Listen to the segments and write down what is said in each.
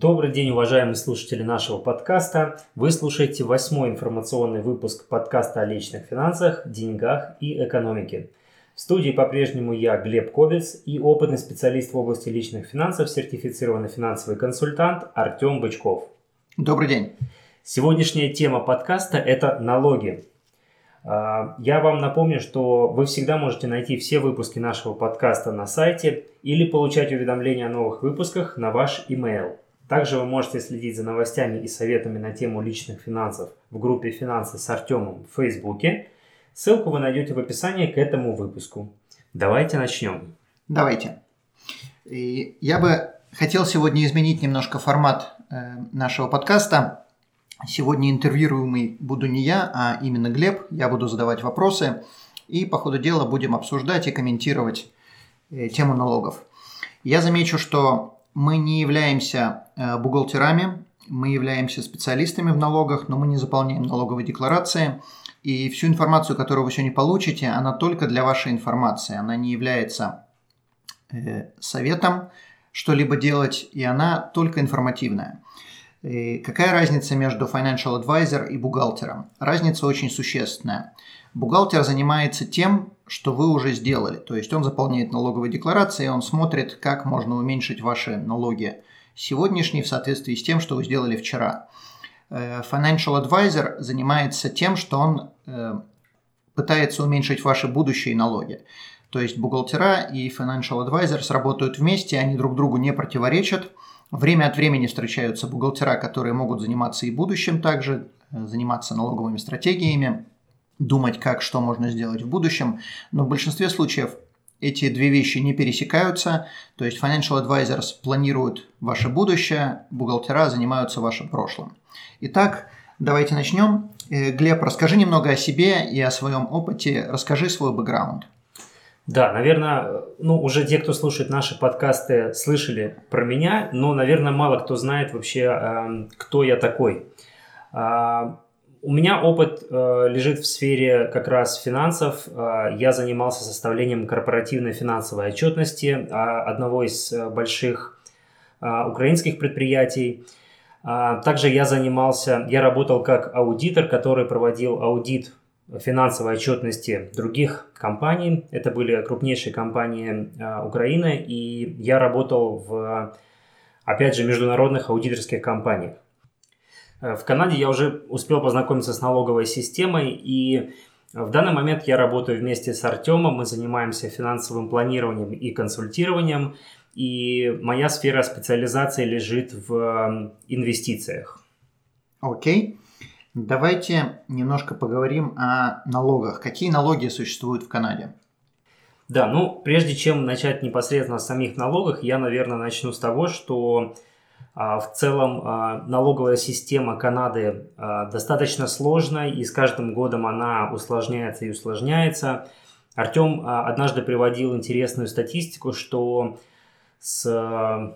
Добрый день, уважаемые слушатели нашего подкаста. Вы слушаете восьмой информационный выпуск подкаста о личных финансах, деньгах и экономике. В студии по-прежнему я, Глеб Кобец, и опытный специалист в области личных финансов, сертифицированный финансовый консультант Артем Бычков. Добрый день. Сегодняшняя тема подкаста – это налоги. А, я вам напомню, что вы всегда можете найти все выпуски нашего подкаста на сайте или получать уведомления о новых выпусках на ваш email – также вы можете следить за новостями и советами на тему личных финансов в группе «Финансы с Артемом» в Фейсбуке. Ссылку вы найдете в описании к этому выпуску. Давайте начнем. Давайте. И я бы хотел сегодня изменить немножко формат э, нашего подкаста. Сегодня интервьюируемый буду не я, а именно Глеб. Я буду задавать вопросы и по ходу дела будем обсуждать и комментировать э, тему налогов. Я замечу, что мы не являемся э, бухгалтерами, мы являемся специалистами в налогах, но мы не заполняем налоговые декларации. И всю информацию, которую вы сегодня получите, она только для вашей информации. Она не является э, советом что-либо делать, и она только информативная. И какая разница между financial advisor и бухгалтером? Разница очень существенная. Бухгалтер занимается тем, что вы уже сделали. То есть он заполняет налоговые декларации, он смотрит, как можно уменьшить ваши налоги сегодняшние в соответствии с тем, что вы сделали вчера. Э, financial Advisor занимается тем, что он э, пытается уменьшить ваши будущие налоги. То есть бухгалтера и Financial Advisor сработают вместе, они друг другу не противоречат. Время от времени встречаются бухгалтера, которые могут заниматься и будущим также, э, заниматься налоговыми стратегиями, думать, как что можно сделать в будущем, но в большинстве случаев эти две вещи не пересекаются, то есть financial advisors планируют ваше будущее, бухгалтера занимаются вашим прошлым. Итак, давайте начнем. Э, Глеб, расскажи немного о себе и о своем опыте, расскажи свой бэкграунд. Да, наверное, ну, уже те, кто слушает наши подкасты, слышали про меня, но, наверное, мало кто знает вообще, эм, кто я такой. У меня опыт э, лежит в сфере как раз финансов. Э, я занимался составлением корпоративной финансовой отчетности э, одного из э, больших э, украинских предприятий. Э, также я занимался, я работал как аудитор, который проводил аудит финансовой отчетности других компаний. Это были крупнейшие компании э, Украины, и я работал в, опять же, международных аудиторских компаниях. Э, в Канаде я уже успел познакомиться с налоговой системой, и в данный момент я работаю вместе с Артемом, мы занимаемся финансовым планированием и консультированием, и моя сфера специализации лежит в инвестициях. Окей. Okay. Давайте немножко поговорим о налогах. Какие налоги существуют в Канаде? Да, ну, прежде чем начать непосредственно с самих налогах, я, наверное, начну с того, что в целом а, налоговая система Канады а, достаточно сложная, и с каждым годом она усложняется и усложняется. Артем однажды приводил интересную статистику, что с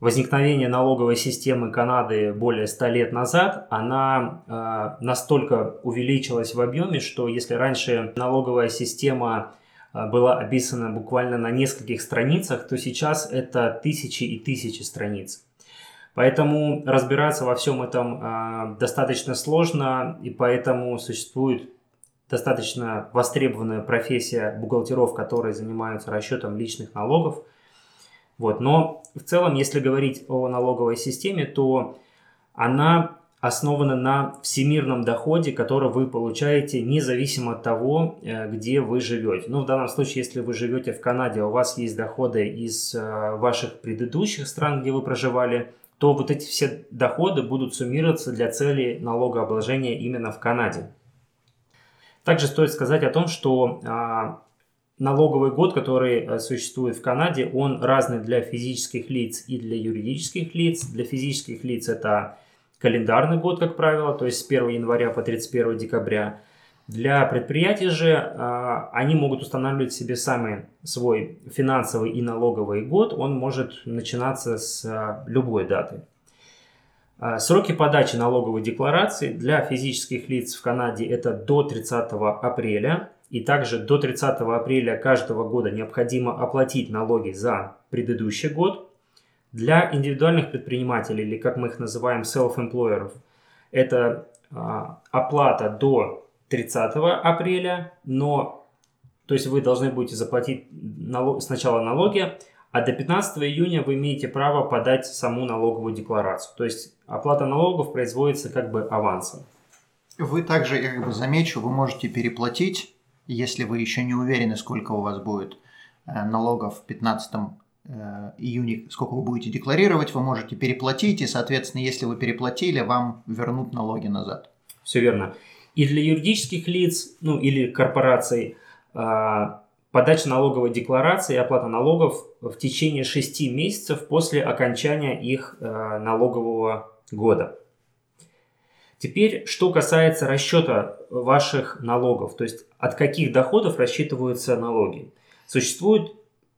возникновения налоговой системы Канады более 100 лет назад, она настолько увеличилась в объеме, что если раньше налоговая система была описана буквально на нескольких страницах, то сейчас это тысячи и тысячи страниц. Поэтому разбираться во всем этом э, достаточно сложно, и поэтому существует достаточно востребованная профессия бухгалтеров, которые занимаются расчетом личных налогов. Вот. Но в целом, если говорить о налоговой системе, то она основана на всемирном доходе, который вы получаете независимо от того, э, где вы живете. Ну, в данном случае, если вы живете в Канаде, у вас есть доходы из э, ваших предыдущих стран, где вы проживали, то вот эти все доходы будут суммироваться для цели налогообложения именно в Канаде. Также стоит сказать о том, что а, налоговый год, который э, существует в Канаде, он разный для физических лиц и для юридических лиц. Для физических лиц это календарный год, как правило, то есть с 1 января по 31 декабря. Для предприятий же э, они могут устанавливать себе сами свой финансовый и налоговый год. Он может начинаться с э, любой даты. Э, сроки подачи налоговой декларации для физических лиц в Канаде это до 30 апреля. И также до 30 апреля каждого года необходимо оплатить налоги за предыдущий год. Для индивидуальных предпринимателей, или как мы их называем, self-employers, это оплата до 30 апреля, но то есть вы должны будете заплатить налог, сначала налоги, а до 15 июня вы имеете право подать саму налоговую декларацию. То есть оплата налогов производится как бы авансом. Вы также, я как бы замечу, вы можете переплатить, если вы еще не уверены, сколько у вас будет э, налогов в 15 э, июня, сколько вы будете декларировать, вы можете переплатить, и, соответственно, если вы переплатили, вам вернут налоги назад. Все верно. И для юридических лиц, ну или корпораций, а, подача налоговой декларации и оплата налогов в течение 6 месяцев после окончания их а, налогового года. Теперь, что касается расчета ваших налогов, то есть от каких доходов рассчитываются налоги. Существует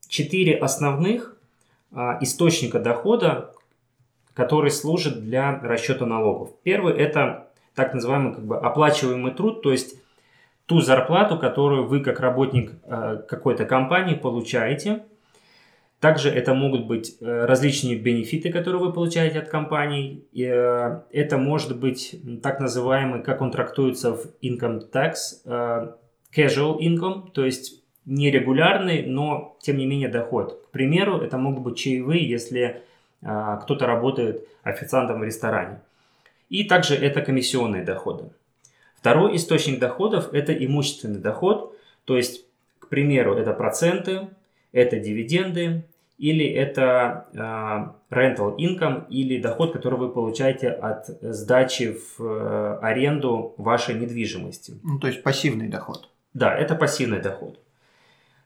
четыре основных а, источника дохода, которые служат для расчета налогов. Первый – это так называемый как бы оплачиваемый труд, то есть ту зарплату, которую вы как работник э, какой-то компании получаете. Также это могут быть э, различные бенефиты, которые вы получаете от компаний. Э, это может быть так называемый, как он трактуется в income tax, casual income, то есть нерегулярный, но тем не менее доход. К примеру, это могут быть чаевые, если кто-то работает официантом в ресторане. И также это комиссионные доходы. Второй источник доходов – это имущественный доход, то есть, к примеру, это проценты, это дивиденды, или это э, rental income, или доход, который вы получаете от сдачи в э, аренду вашей недвижимости. Ну, то есть пассивный доход. Да, это пассивный доход.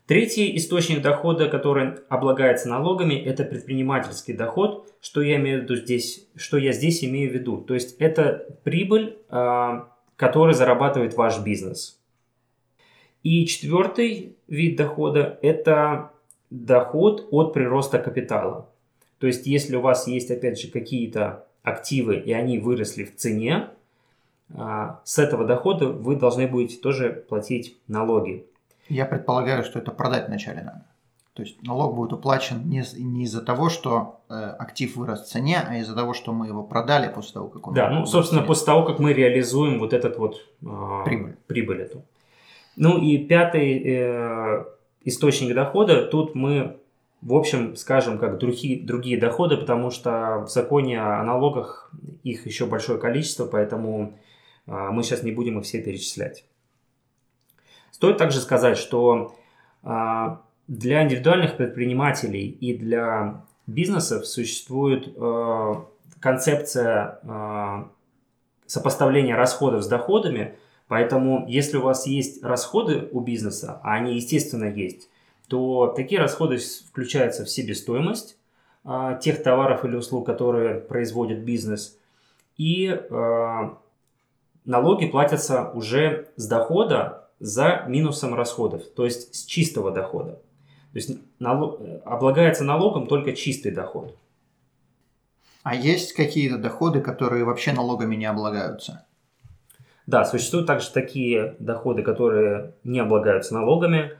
Третий источник дохода, который облагается налогами, это предпринимательский доход. Что я имею в виду здесь? Что я здесь имею в виду? То есть это прибыль, а, которую зарабатывает ваш бизнес. И четвертый вид дохода – это доход от прироста капитала. То есть если у вас есть, опять же, какие-то активы, и они выросли в цене, а, с этого дохода вы должны будете тоже платить налоги. Я предполагаю, что это продать вначале надо. То есть налог будет уплачен не, не из-за того, что э, актив вырос в цене, а из-за того, что мы его продали после того, как он... Да, ну, собственно, после того, как мы реализуем вот этот вот... Э, прибыль. Прибыль эту. Ну и пятый э, источник дохода, тут мы, в общем, скажем, как другие, другие доходы, потому что в законе о налогах их еще большое количество, поэтому э, мы сейчас не будем их все перечислять. Стоит также сказать, что а, для индивидуальных предпринимателей и для бизнесов существует а, концепция а, сопоставления расходов с доходами, поэтому если у вас есть расходы у бизнеса, а они естественно есть, то такие расходы включаются в себестоимость тех товаров или услуг, которые производит бизнес, и налоги платятся уже с дохода, за минусом расходов, то есть с чистого дохода. То есть налог, облагается налогом только чистый доход. А есть какие-то доходы, которые вообще налогами не облагаются? Да, существуют также такие доходы, которые не облагаются налогами.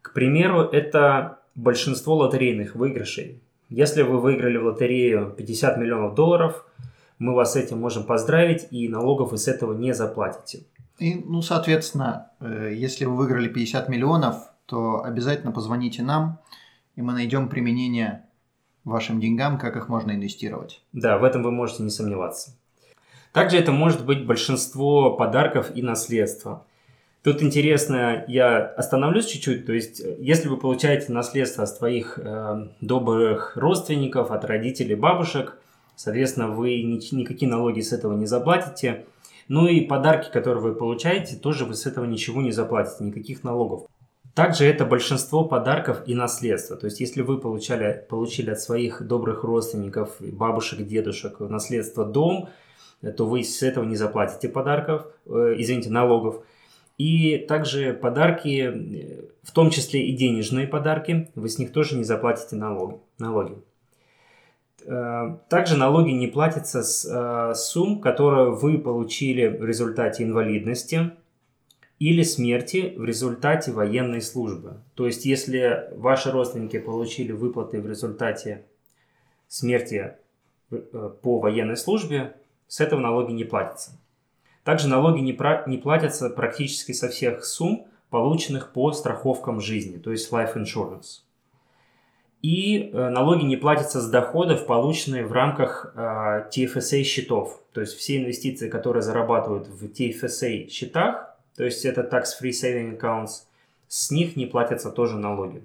К примеру, это большинство лотерейных выигрышей. Если вы выиграли в лотерею 50 миллионов долларов, мы вас с этим можем поздравить, и налогов вы с этого не заплатите. И, ну, соответственно, э, если вы выиграли 50 миллионов, то обязательно позвоните нам, и мы найдем применение вашим деньгам, как их можно инвестировать. Да, в этом вы можете не сомневаться. Также это может быть большинство подарков и наследства. Тут интересно, я остановлюсь чуть-чуть. То есть, если вы получаете наследство от своих э, добрых родственников, от родителей, бабушек, соответственно, вы ни, никакие налоги с этого не заплатите – ну и подарки, которые вы получаете, тоже вы с этого ничего не заплатите, никаких налогов. Также это большинство подарков и наследства. То есть, если вы получали, получили от своих добрых родственников, бабушек, дедушек наследство дом, то вы с этого не заплатите подарков, э, извините, налогов. И также подарки, э, в том числе и денежные подарки, вы с них тоже не заплатите налоги. налоги. Э, также налоги не платятся с э, сумм, которые вы получили в результате инвалидности или смерти в результате военной службы. То есть, если ваши родственники получили выплаты в результате смерти по военной службе, с этого налоги не платятся. Также налоги не платятся практически со всех сумм, полученных по страховкам жизни, то есть life insurance. И э, налоги не платятся с доходов, полученных в рамках э, TFSA счетов. То есть все инвестиции, которые зарабатывают в TFSA счетах, то есть это tax-free saving accounts, с них не платятся тоже налоги.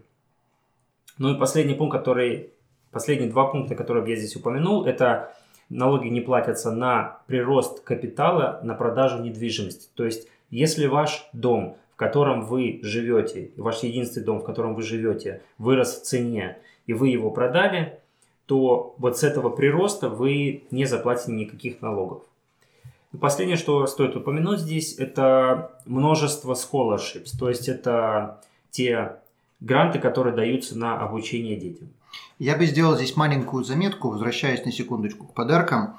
Ну и последний пункт, который, последние два пункта, которые я здесь упомянул, это налоги не платятся на прирост капитала на продажу недвижимости. То есть, если ваш дом, в котором вы живете, ваш единственный дом, в котором вы живете, вырос в цене, и вы его продали, то вот с этого прироста вы не заплатите никаких налогов. Последнее, что стоит упомянуть здесь, это множество scholarships, то есть это те гранты, которые даются на обучение детям. Я бы сделал здесь маленькую заметку, возвращаясь на секундочку к подаркам.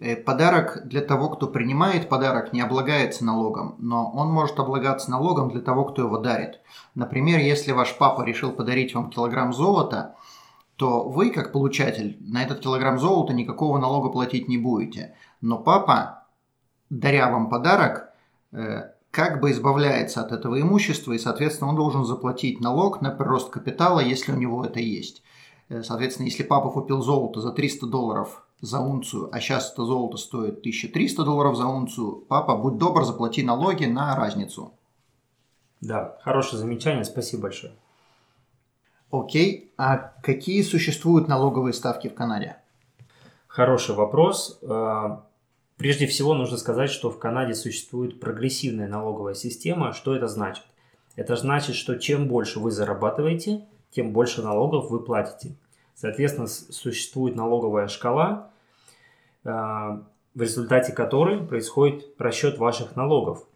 Э, подарок для того, кто принимает подарок, не облагается налогом, но он может облагаться налогом для того, кто его дарит. Например, если ваш папа решил подарить вам килограмм золота, то вы, как получатель, на этот килограмм золота никакого налога платить не будете. Но папа, даря вам подарок, э, как бы избавляется от этого имущества, и, соответственно, он должен заплатить налог на прирост капитала, если у него это есть. Э, соответственно, если папа купил золото за 300 долларов за унцию, а сейчас это золото стоит 1300 долларов за унцию, папа, будь добр, заплати налоги на разницу. Да, хорошее замечание, спасибо большое. Окей, а какие существуют налоговые ставки в Канаде? Хороший вопрос. Э, прежде всего нужно сказать, что в Канаде существует прогрессивная налоговая система. Что это значит? Это значит, что чем больше вы зарабатываете, тем больше налогов вы платите. Соответственно, существует налоговая шкала, в результате которой происходит расчет ваших налогов.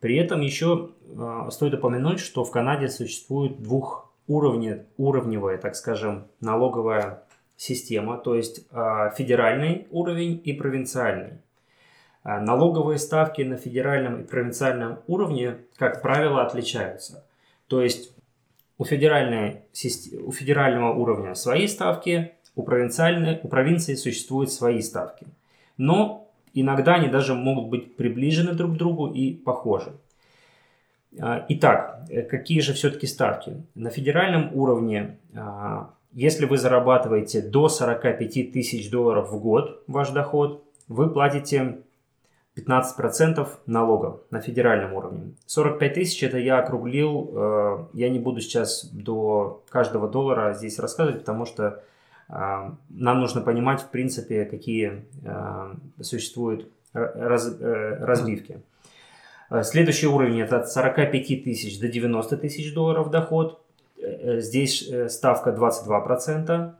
При этом еще э, стоит упомянуть, что в Канаде существует двухуровневая, так скажем, налоговая система, то есть э, федеральный уровень и провинциальный. Налоговые ставки на федеральном и провинциальном уровне, как правило, отличаются. То есть у, федеральной, у федерального уровня свои ставки, у, провинциальной, у провинции существуют свои ставки. Но иногда они даже могут быть приближены друг к другу и похожи. А, итак, э, какие же все-таки ставки? На федеральном уровне, а, если вы зарабатываете до 45 тысяч долларов в год, ваш доход, вы платите 15% налогов на федеральном уровне. 45 тысяч это я округлил, э, я не буду сейчас до каждого доллара здесь рассказывать, потому что нам нужно понимать, в принципе, какие э, существуют раз, разбивки. Следующий уровень это от 45 тысяч до 90 тысяч долларов доход. Здесь ставка 22%.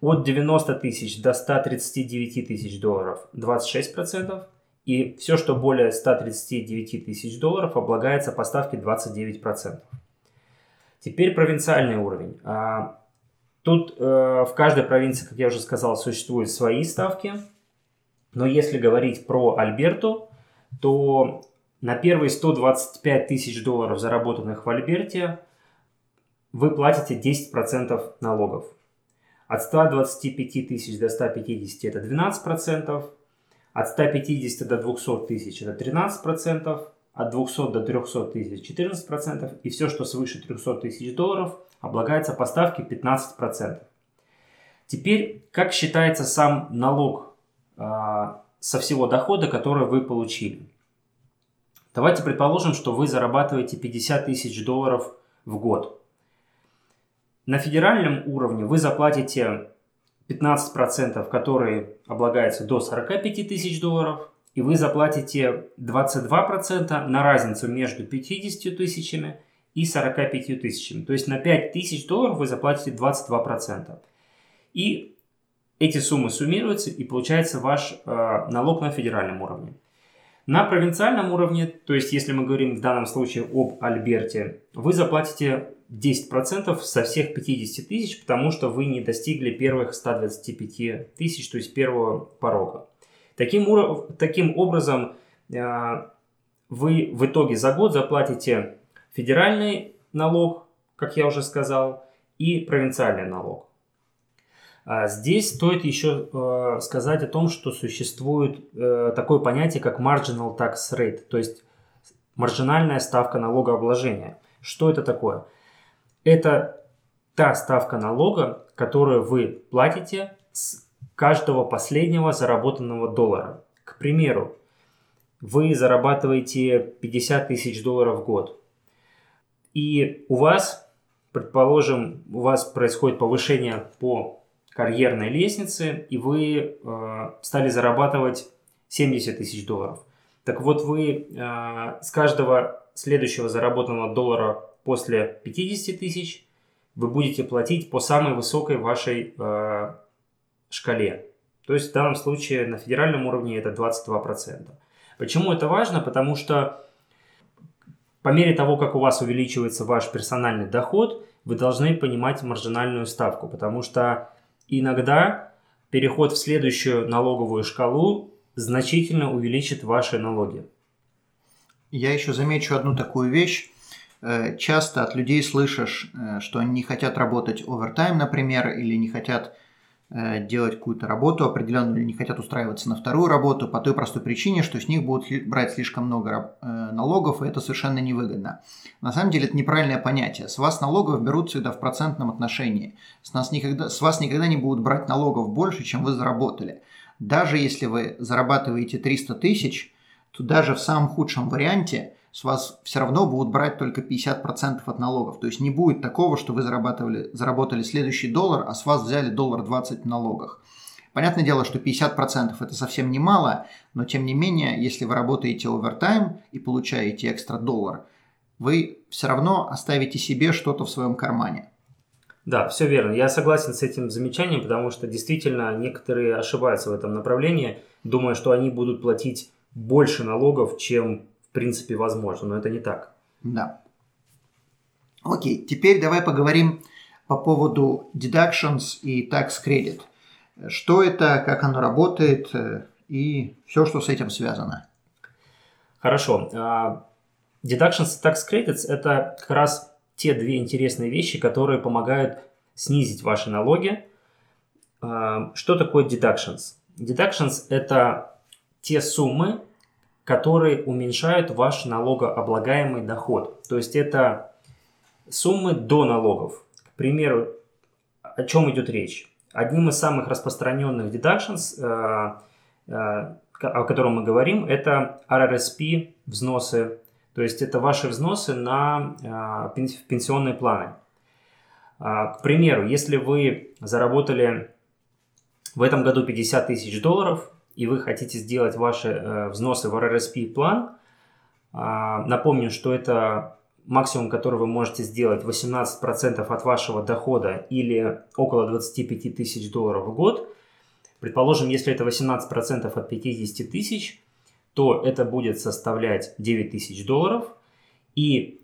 От 90 тысяч до 139 тысяч долларов 26%. И все, что более 139 тысяч долларов, облагается по ставке 29%. Теперь провинциальный уровень. Тут э, в каждой провинции, как я уже сказал, существуют свои ставки. Но если говорить про Альберту, то на первые 125 тысяч долларов, заработанных в Альберте, вы платите 10% налогов. От 125 тысяч до 150 это 12%, от 150 до 200 тысяч это 13%, от 200 до 300 тысяч 14%, и все, что свыше 300 тысяч долларов, облагается по ставке 15%. Теперь, как считается сам налог э, со всего дохода, который вы получили? Давайте предположим, что вы зарабатываете 50 тысяч долларов в год. На федеральном уровне вы заплатите 15%, которые облагаются до 45 тысяч долларов, и вы заплатите 22% на разницу между 50 тысячами и 45 тысячами. То есть на 5 тысяч долларов вы заплатите 22%. И эти суммы суммируются и получается ваш э, налог на федеральном уровне. На провинциальном уровне, то есть если мы говорим в данном случае об Альберте, вы заплатите 10% со всех 50 тысяч, потому что вы не достигли первых 125 тысяч, то есть первого порога. Таким, уров... Таким образом, э, вы в итоге за год заплатите федеральный налог, как я уже сказал, и провинциальный налог. А здесь стоит еще э, сказать о том, что существует э, такое понятие, как marginal tax rate, то есть маржинальная ставка налогообложения. Что это такое? Это та ставка налога, которую вы платите с каждого последнего заработанного доллара. К примеру, вы зарабатываете 50 тысяч долларов в год, и у вас, предположим, у вас происходит повышение по карьерной лестнице, и вы э, стали зарабатывать 70 тысяч долларов. Так вот, вы э, с каждого следующего заработанного доллара после 50 тысяч вы будете платить по самой высокой вашей э, шкале. То есть в данном случае на федеральном уровне это 22%. Почему это важно? Потому что по мере того, как у вас увеличивается ваш персональный доход, вы должны понимать маржинальную ставку, потому что иногда переход в следующую налоговую шкалу значительно увеличит ваши налоги. Я еще замечу одну такую вещь. Э, часто от людей слышишь, э, что они не хотят работать овертайм, например, или не хотят делать какую-то работу определенную не хотят устраиваться на вторую работу по той простой причине, что с них будут брать слишком много э, налогов, и это совершенно невыгодно. На самом деле это неправильное понятие. С вас налогов берут всегда в процентном отношении. С, нас никогда, с вас никогда не будут брать налогов больше, чем вы заработали. Даже если вы зарабатываете 300 тысяч, то даже в самом худшем варианте – с вас все равно будут брать только 50% от налогов. То есть не будет такого, что вы зарабатывали, заработали следующий доллар, а с вас взяли доллар 20 в налогах. Понятное дело, что 50% это совсем немало, но тем не менее, если вы работаете овертайм и получаете экстра доллар, вы все равно оставите себе что-то в своем кармане. Да, все верно. Я согласен с этим замечанием, потому что действительно некоторые ошибаются в этом направлении, думая, что они будут платить больше налогов, чем в принципе возможно, но это не так. Да. Окей, теперь давай поговорим по поводу deductions и tax credit. Что это, как оно работает э, и все, что с этим связано. Хорошо. А, deductions и tax credits – это как раз те две интересные вещи, которые помогают снизить ваши налоги. А, что такое deductions? Deductions – это те суммы, которые уменьшают ваш налогооблагаемый доход. То есть это суммы до налогов. К примеру, о чем идет речь? Одним из самых распространенных deductions, э, э, о котором мы говорим, это RRSP взносы. То есть это ваши взносы на э, пенсионные планы. К примеру, если вы заработали в этом году 50 тысяч долларов, и вы хотите сделать ваши э, взносы в RRSP план, э, напомню, что это максимум, который вы можете сделать 18% от вашего дохода или около 25 тысяч долларов в год. Предположим, если это 18% от 50 тысяч, то это будет составлять 9 тысяч долларов. И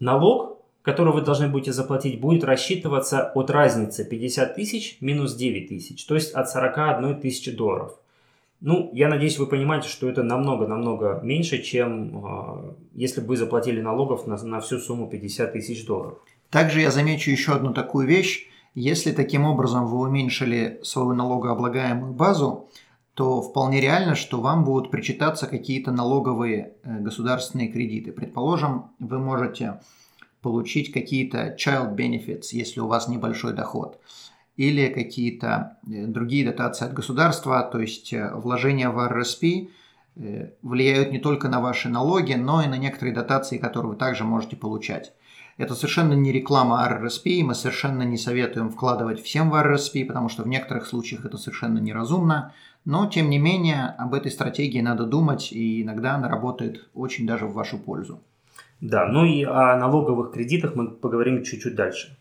налог, который вы должны будете заплатить, будет рассчитываться от разницы 50 тысяч минус 9 тысяч, то есть от 41 тысячи долларов. Ну, я надеюсь, вы понимаете, что это намного-намного меньше, чем э, если бы вы заплатили налогов на, на всю сумму 50 тысяч долларов. Также я замечу еще одну такую вещь. Если таким образом вы уменьшили свою налогооблагаемую базу, то вполне реально, что вам будут причитаться какие-то налоговые э, государственные кредиты. Предположим, вы можете получить какие-то child benefits, если у вас небольшой доход или какие-то э, другие дотации от государства, то есть э, вложения в РРСП э, влияют не только на ваши налоги, но и на некоторые дотации, которые вы также можете получать. Это совершенно не реклама и мы совершенно не советуем вкладывать всем в РРСП, потому что в некоторых случаях это совершенно неразумно. Но, тем не менее, об этой стратегии надо думать, и иногда она работает очень даже в вашу пользу. Да, ну и о налоговых кредитах мы поговорим чуть-чуть дальше.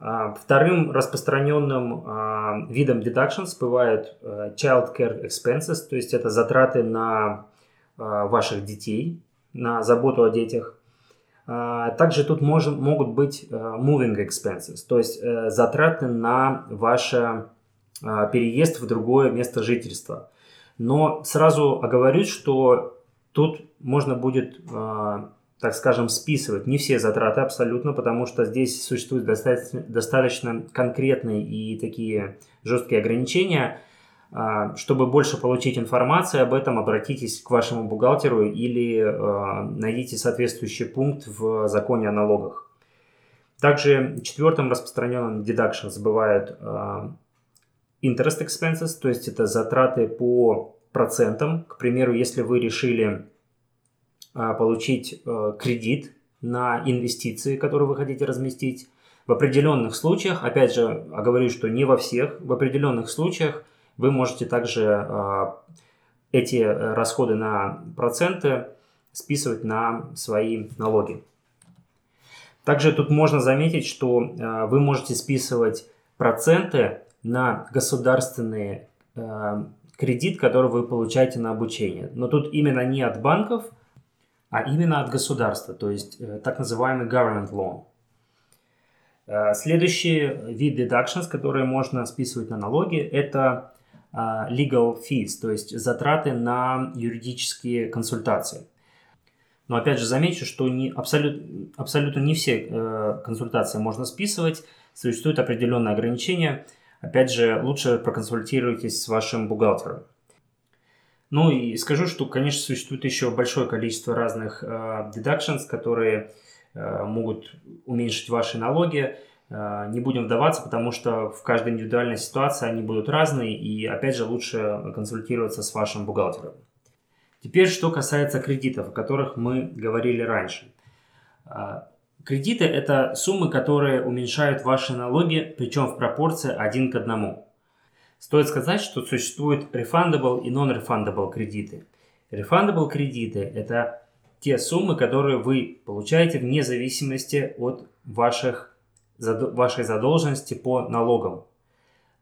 А, вторым распространенным а, видом deductions бывают э, child care expenses, то есть это затраты на а, ваших детей, на заботу о детях. Также тут может, могут быть moving expenses, то есть э, затраты на ваш переезд в другое место жительства. Но сразу оговорюсь, что тут можно будет так скажем, списывать не все затраты абсолютно, потому что здесь существуют достаточно, достаточно конкретные и такие жесткие ограничения. А, чтобы больше получить информацию об этом, обратитесь к вашему бухгалтеру или а, найдите соответствующий пункт в законе о налогах. Также четвертым распространенным deductions бывают а, interest expenses, то есть это затраты по процентам. К примеру, если вы решили получить э, кредит на инвестиции, которые вы хотите разместить. В определенных случаях, опять же, говорю, что не во всех, в определенных случаях вы можете также а, эти расходы на проценты списывать на свои налоги. Также тут можно заметить, что э, вы можете списывать проценты на государственный э, кредит, который вы получаете на обучение. Но тут именно не от банков – а именно от государства, то есть э, так называемый government loan. Э, следующий вид deductions, которые можно списывать на налоги, это э, legal fees, то есть затраты на юридические консультации. Но опять же замечу, что не, абсолют, абсолютно не все консультации можно списывать, существуют определенные ограничения. Опять же, лучше проконсультируйтесь с вашим бухгалтером. Ну и скажу, что, конечно, существует еще большое количество разных э, deductions, которые э, могут уменьшить ваши налоги. Э, не будем вдаваться, потому что в каждой индивидуальной ситуации они будут разные, и опять же лучше консультироваться с вашим бухгалтером. Теперь, что касается кредитов, о которых мы говорили раньше. Кредиты – это суммы, которые уменьшают ваши налоги, причем в пропорции один к одному. Стоит сказать, что существуют refundable и non-refundable кредиты. Refundable кредиты – это те суммы, которые вы получаете вне зависимости от ваших, вашей задолженности по налогам.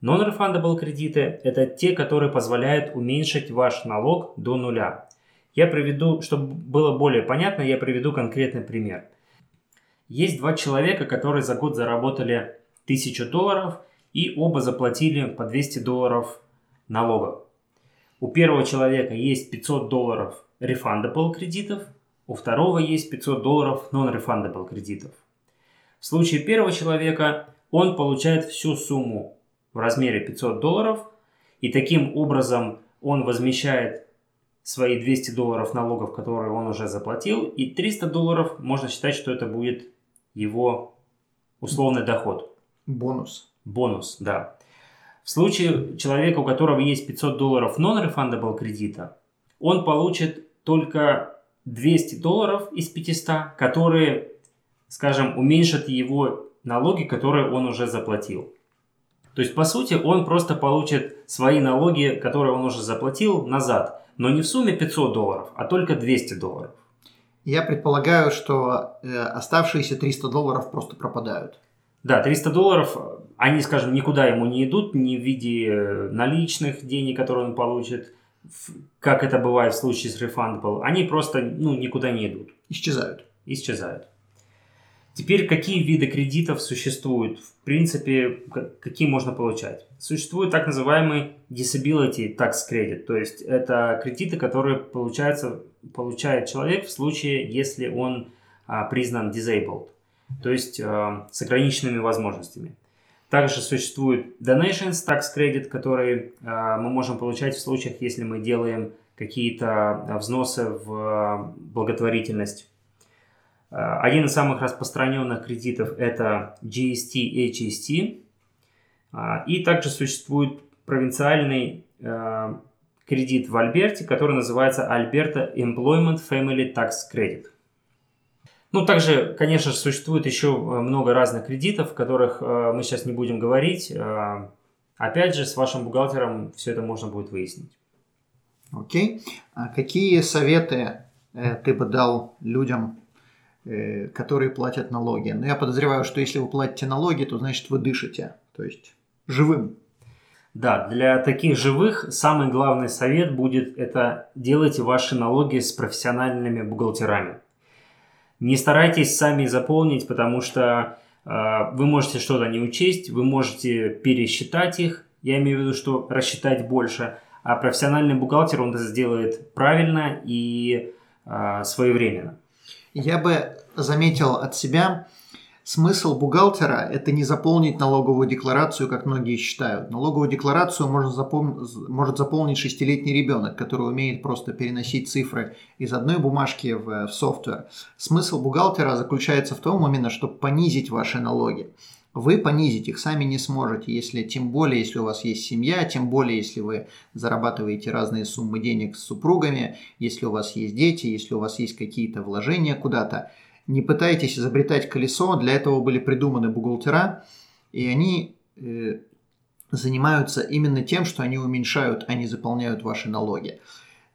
Non-refundable кредиты – это те, которые позволяют уменьшить ваш налог до нуля. Я приведу, чтобы было более понятно, я приведу конкретный пример. Есть два человека, которые за год заработали 1000 долларов – и оба заплатили по 200 долларов налогов. У первого человека есть 500 долларов refundable кредитов, у второго есть 500 долларов non-refundable кредитов. В случае первого человека он получает всю сумму в размере 500 долларов, и таким образом он возмещает свои 200 долларов налогов, которые он уже заплатил, и 300 долларов можно считать, что это будет его условный доход. Бонус. Бонус, да. В случае человека, у которого есть 500 долларов non-refundable кредита, он получит только 200 долларов из 500, которые, скажем, уменьшат его налоги, которые он уже заплатил. То есть, по сути, он просто получит свои налоги, которые он уже заплатил, назад. Но не в сумме 500 долларов, а только 200 долларов. Я предполагаю, что э, оставшиеся 300 долларов просто пропадают. Да, 300 долларов, они, скажем, никуда ему не идут, ни в виде э, наличных денег, которые он получит, как это бывает в случае с Refundable. Они просто ну, никуда не идут. Исчезают. Исчезают. Теперь какие виды кредитов существуют? В принципе, какие можно получать? Существует так называемый disability tax credit, то есть это кредиты, которые получается, получает человек в случае, если он а, признан disabled то есть э, с ограниченными возможностями. Также существует Donations Tax Credit, который э, мы можем получать в случаях, если мы делаем какие-то э, взносы в э, благотворительность. Один из самых распространенных кредитов это GST HST. И также существует провинциальный кредит в Альберте, который называется Alberta Employment Family Tax Credit. Ну, также, конечно же, существует еще э, много разных кредитов, о которых э, мы сейчас не будем говорить. Э, опять же, с вашим бухгалтером все это можно будет выяснить. Окей. А какие советы ты бы дал людям, которые платят налоги. Но я подозреваю, что если вы платите налоги, то значит вы дышите, то есть живым. Да, для таких живых самый главный совет будет это делайте ваши налоги с профессиональными бухгалтерами. Не старайтесь сами заполнить, потому что э, вы можете что-то не учесть, вы можете пересчитать их, я имею в виду, что рассчитать больше, а профессиональный бухгалтер он это сделает правильно и э, своевременно. Я бы заметил от себя, Смысл бухгалтера – это не заполнить налоговую декларацию, как многие считают. Налоговую декларацию может, запом... может заполнить шестилетний ребенок, который умеет просто переносить цифры из одной бумажки в, в софтвер. Смысл бухгалтера заключается в том именно, чтобы понизить ваши налоги. Вы понизить их сами не сможете, если тем более, если у вас есть семья, тем более, если вы зарабатываете разные суммы денег с супругами, если у вас есть дети, если у вас есть какие-то вложения куда-то – не пытайтесь изобретать колесо, для этого были придуманы бухгалтера, и они э, занимаются именно тем, что они уменьшают, а не заполняют ваши налоги.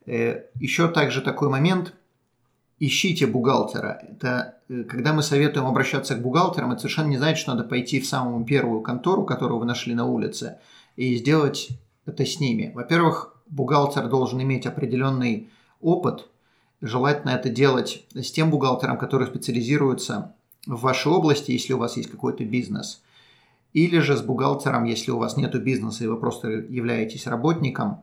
Э, еще также такой момент, ищите бухгалтера. Это э, когда мы советуем обращаться к бухгалтерам, это совершенно не значит, что надо пойти в самую первую контору, которую вы нашли на улице, и сделать это с ними. Во-первых, бухгалтер должен иметь определенный опыт – Желательно это делать с тем бухгалтером, который специализируется в вашей области, если у вас есть какой-то бизнес. Или же с бухгалтером, если у вас нет бизнеса и вы просто являетесь работником.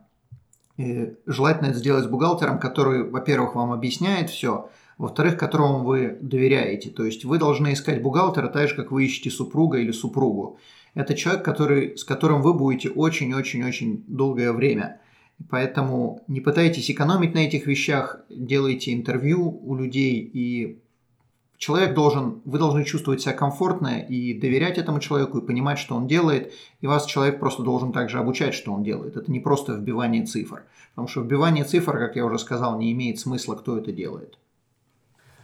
И желательно это сделать с бухгалтером, который, во-первых, вам объясняет все, во-вторых, которому вы доверяете. То есть вы должны искать бухгалтера так же, как вы ищете супруга или супругу. Это человек, который, с которым вы будете очень-очень-очень долгое время – Поэтому не пытайтесь экономить на этих вещах, делайте интервью у людей, и человек должен, вы должны чувствовать себя комфортно и доверять этому человеку, и понимать, что он делает, и вас человек просто должен также обучать, что он делает. Это не просто вбивание цифр, потому что вбивание цифр, как я уже сказал, не имеет смысла, кто это делает.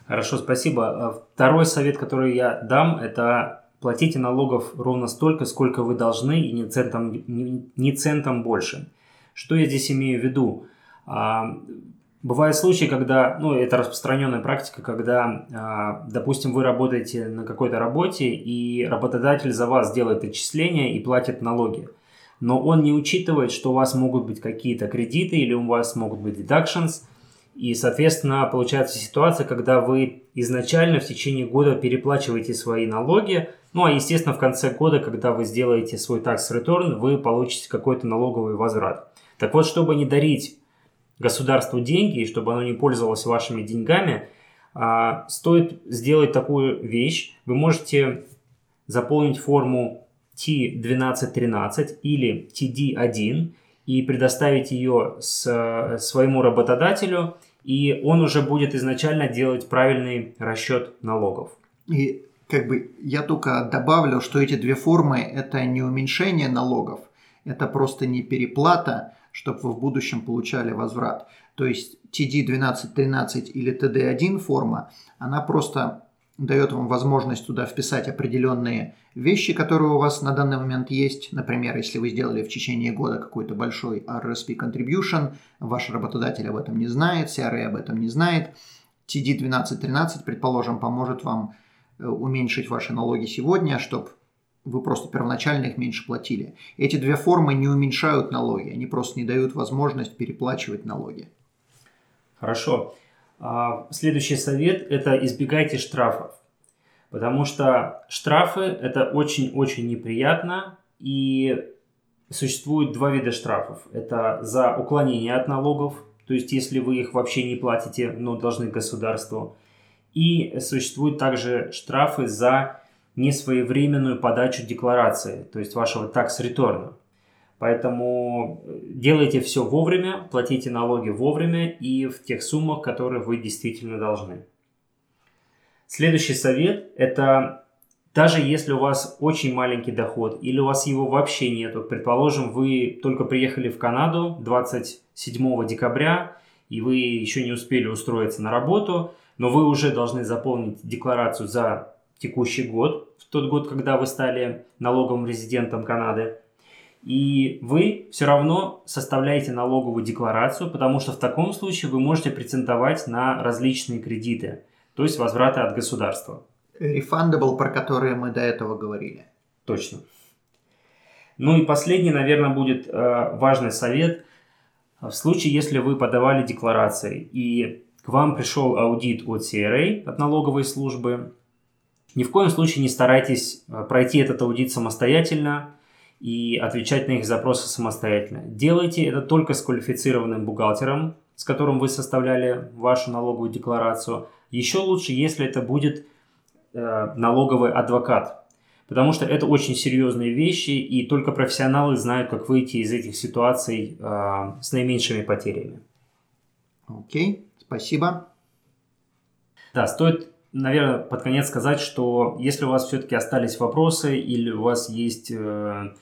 Хорошо, спасибо. А второй совет, который я дам, это платите налогов ровно столько, сколько вы должны, и не центом, не, не центом больше. Что я здесь имею в виду? А, бывают случаи, когда, ну, это распространенная практика, когда, а, допустим, вы работаете на какой-то работе, и работодатель за вас делает отчисления и платит налоги. Но он не учитывает, что у вас могут быть какие-то кредиты или у вас могут быть deductions. И, соответственно, получается ситуация, когда вы изначально в течение года переплачиваете свои налоги, ну а, естественно, в конце года, когда вы сделаете свой tax return, вы получите какой-то налоговый возврат. Так вот, чтобы не дарить государству деньги и чтобы оно не пользовалось вашими деньгами, а, стоит сделать такую вещь. Вы можете заполнить форму T1213 или TD1 и предоставить ее с, своему работодателю, и он уже будет изначально делать правильный расчет налогов. И как бы я только добавлю, что эти две формы – это не уменьшение налогов, это просто не переплата, чтобы вы в будущем получали возврат. То есть TD1213 или TD1 форма, она просто дает вам возможность туда вписать определенные вещи, которые у вас на данный момент есть. Например, если вы сделали в течение года какой-то большой RSP contribution, ваш работодатель об этом не знает, CRA об этом не знает. TD1213, предположим, поможет вам э, уменьшить ваши налоги сегодня, чтобы вы просто первоначально их меньше платили. Эти две формы не уменьшают налоги, они просто не дают возможность переплачивать налоги. Хорошо. А, следующий совет – это избегайте штрафов. Потому что штрафы – это очень-очень неприятно, и существует два вида штрафов. Это за уклонение от налогов, то есть если вы их вообще не платите, но должны государству. И существуют также штрафы за несвоевременную подачу декларации, то есть вашего return. Поэтому э, делайте все вовремя, платите налоги вовремя и в тех суммах, которые вы действительно должны. Следующий совет – это даже если у вас очень маленький доход или у вас его вообще нету, предположим, вы только приехали в Канаду 27 декабря, и вы еще не успели устроиться на работу, но вы уже должны заполнить декларацию за текущий год, в тот год, когда вы стали налоговым резидентом Канады. И вы все равно составляете налоговую декларацию, потому что в таком случае вы можете претендовать на различные кредиты. то есть возвраты от государства. Refundable, про которые мы до этого говорили. Точно. Ну и последний, наверное, будет э, важный совет. В случае, если вы подавали декларации и к вам пришел аудит от CRA, от налоговой службы, ни в коем случае не старайтесь э, пройти этот аудит самостоятельно и отвечать на их запросы самостоятельно. Делайте это только с квалифицированным бухгалтером, с которым вы составляли вашу налоговую декларацию. Еще лучше, если это будет э, налоговый адвокат, потому что это очень серьезные вещи, и только профессионалы знают, как выйти из этих ситуаций э, с наименьшими потерями. Окей, спасибо. Да, стоит, наверное, под конец сказать, что если у вас все-таки остались вопросы или у вас есть э,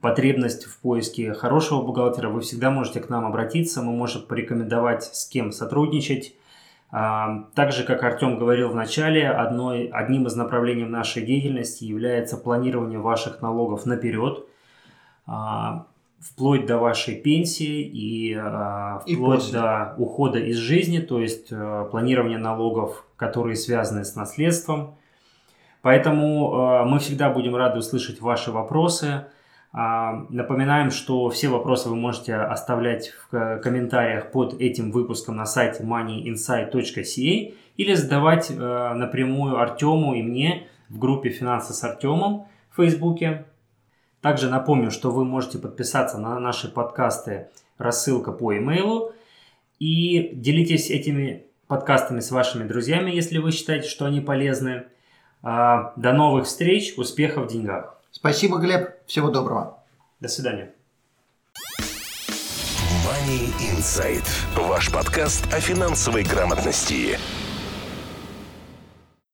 потребность в поиске хорошего бухгалтера, вы всегда можете к нам обратиться, мы можем порекомендовать, с кем сотрудничать. А, так же, как Артем говорил в начале, одной, одним из направлений нашей деятельности является планирование ваших налогов наперед, а, вплоть до вашей пенсии и, а, вплоть и до ухода из жизни, то есть планирование налогов, которые связаны с наследством. Поэтому мы всегда будем рады услышать ваши вопросы. А, напоминаем, что все вопросы вы можете оставлять в комментариях под этим выпуском на сайте moneyinsight.ca или задавать э, напрямую Артему и мне в группе «Финансы с Артемом» в Фейсбуке. Также напомню, что вы можете подписаться на наши подкасты рассылка по имейлу и делитесь этими подкастами с вашими друзьями, если вы считаете, что они полезны. А, до новых встреч, успехов в деньгах! Спасибо, Глеб. Всего доброго. До свидания. Money Insight. Ваш подкаст о финансовой грамотности.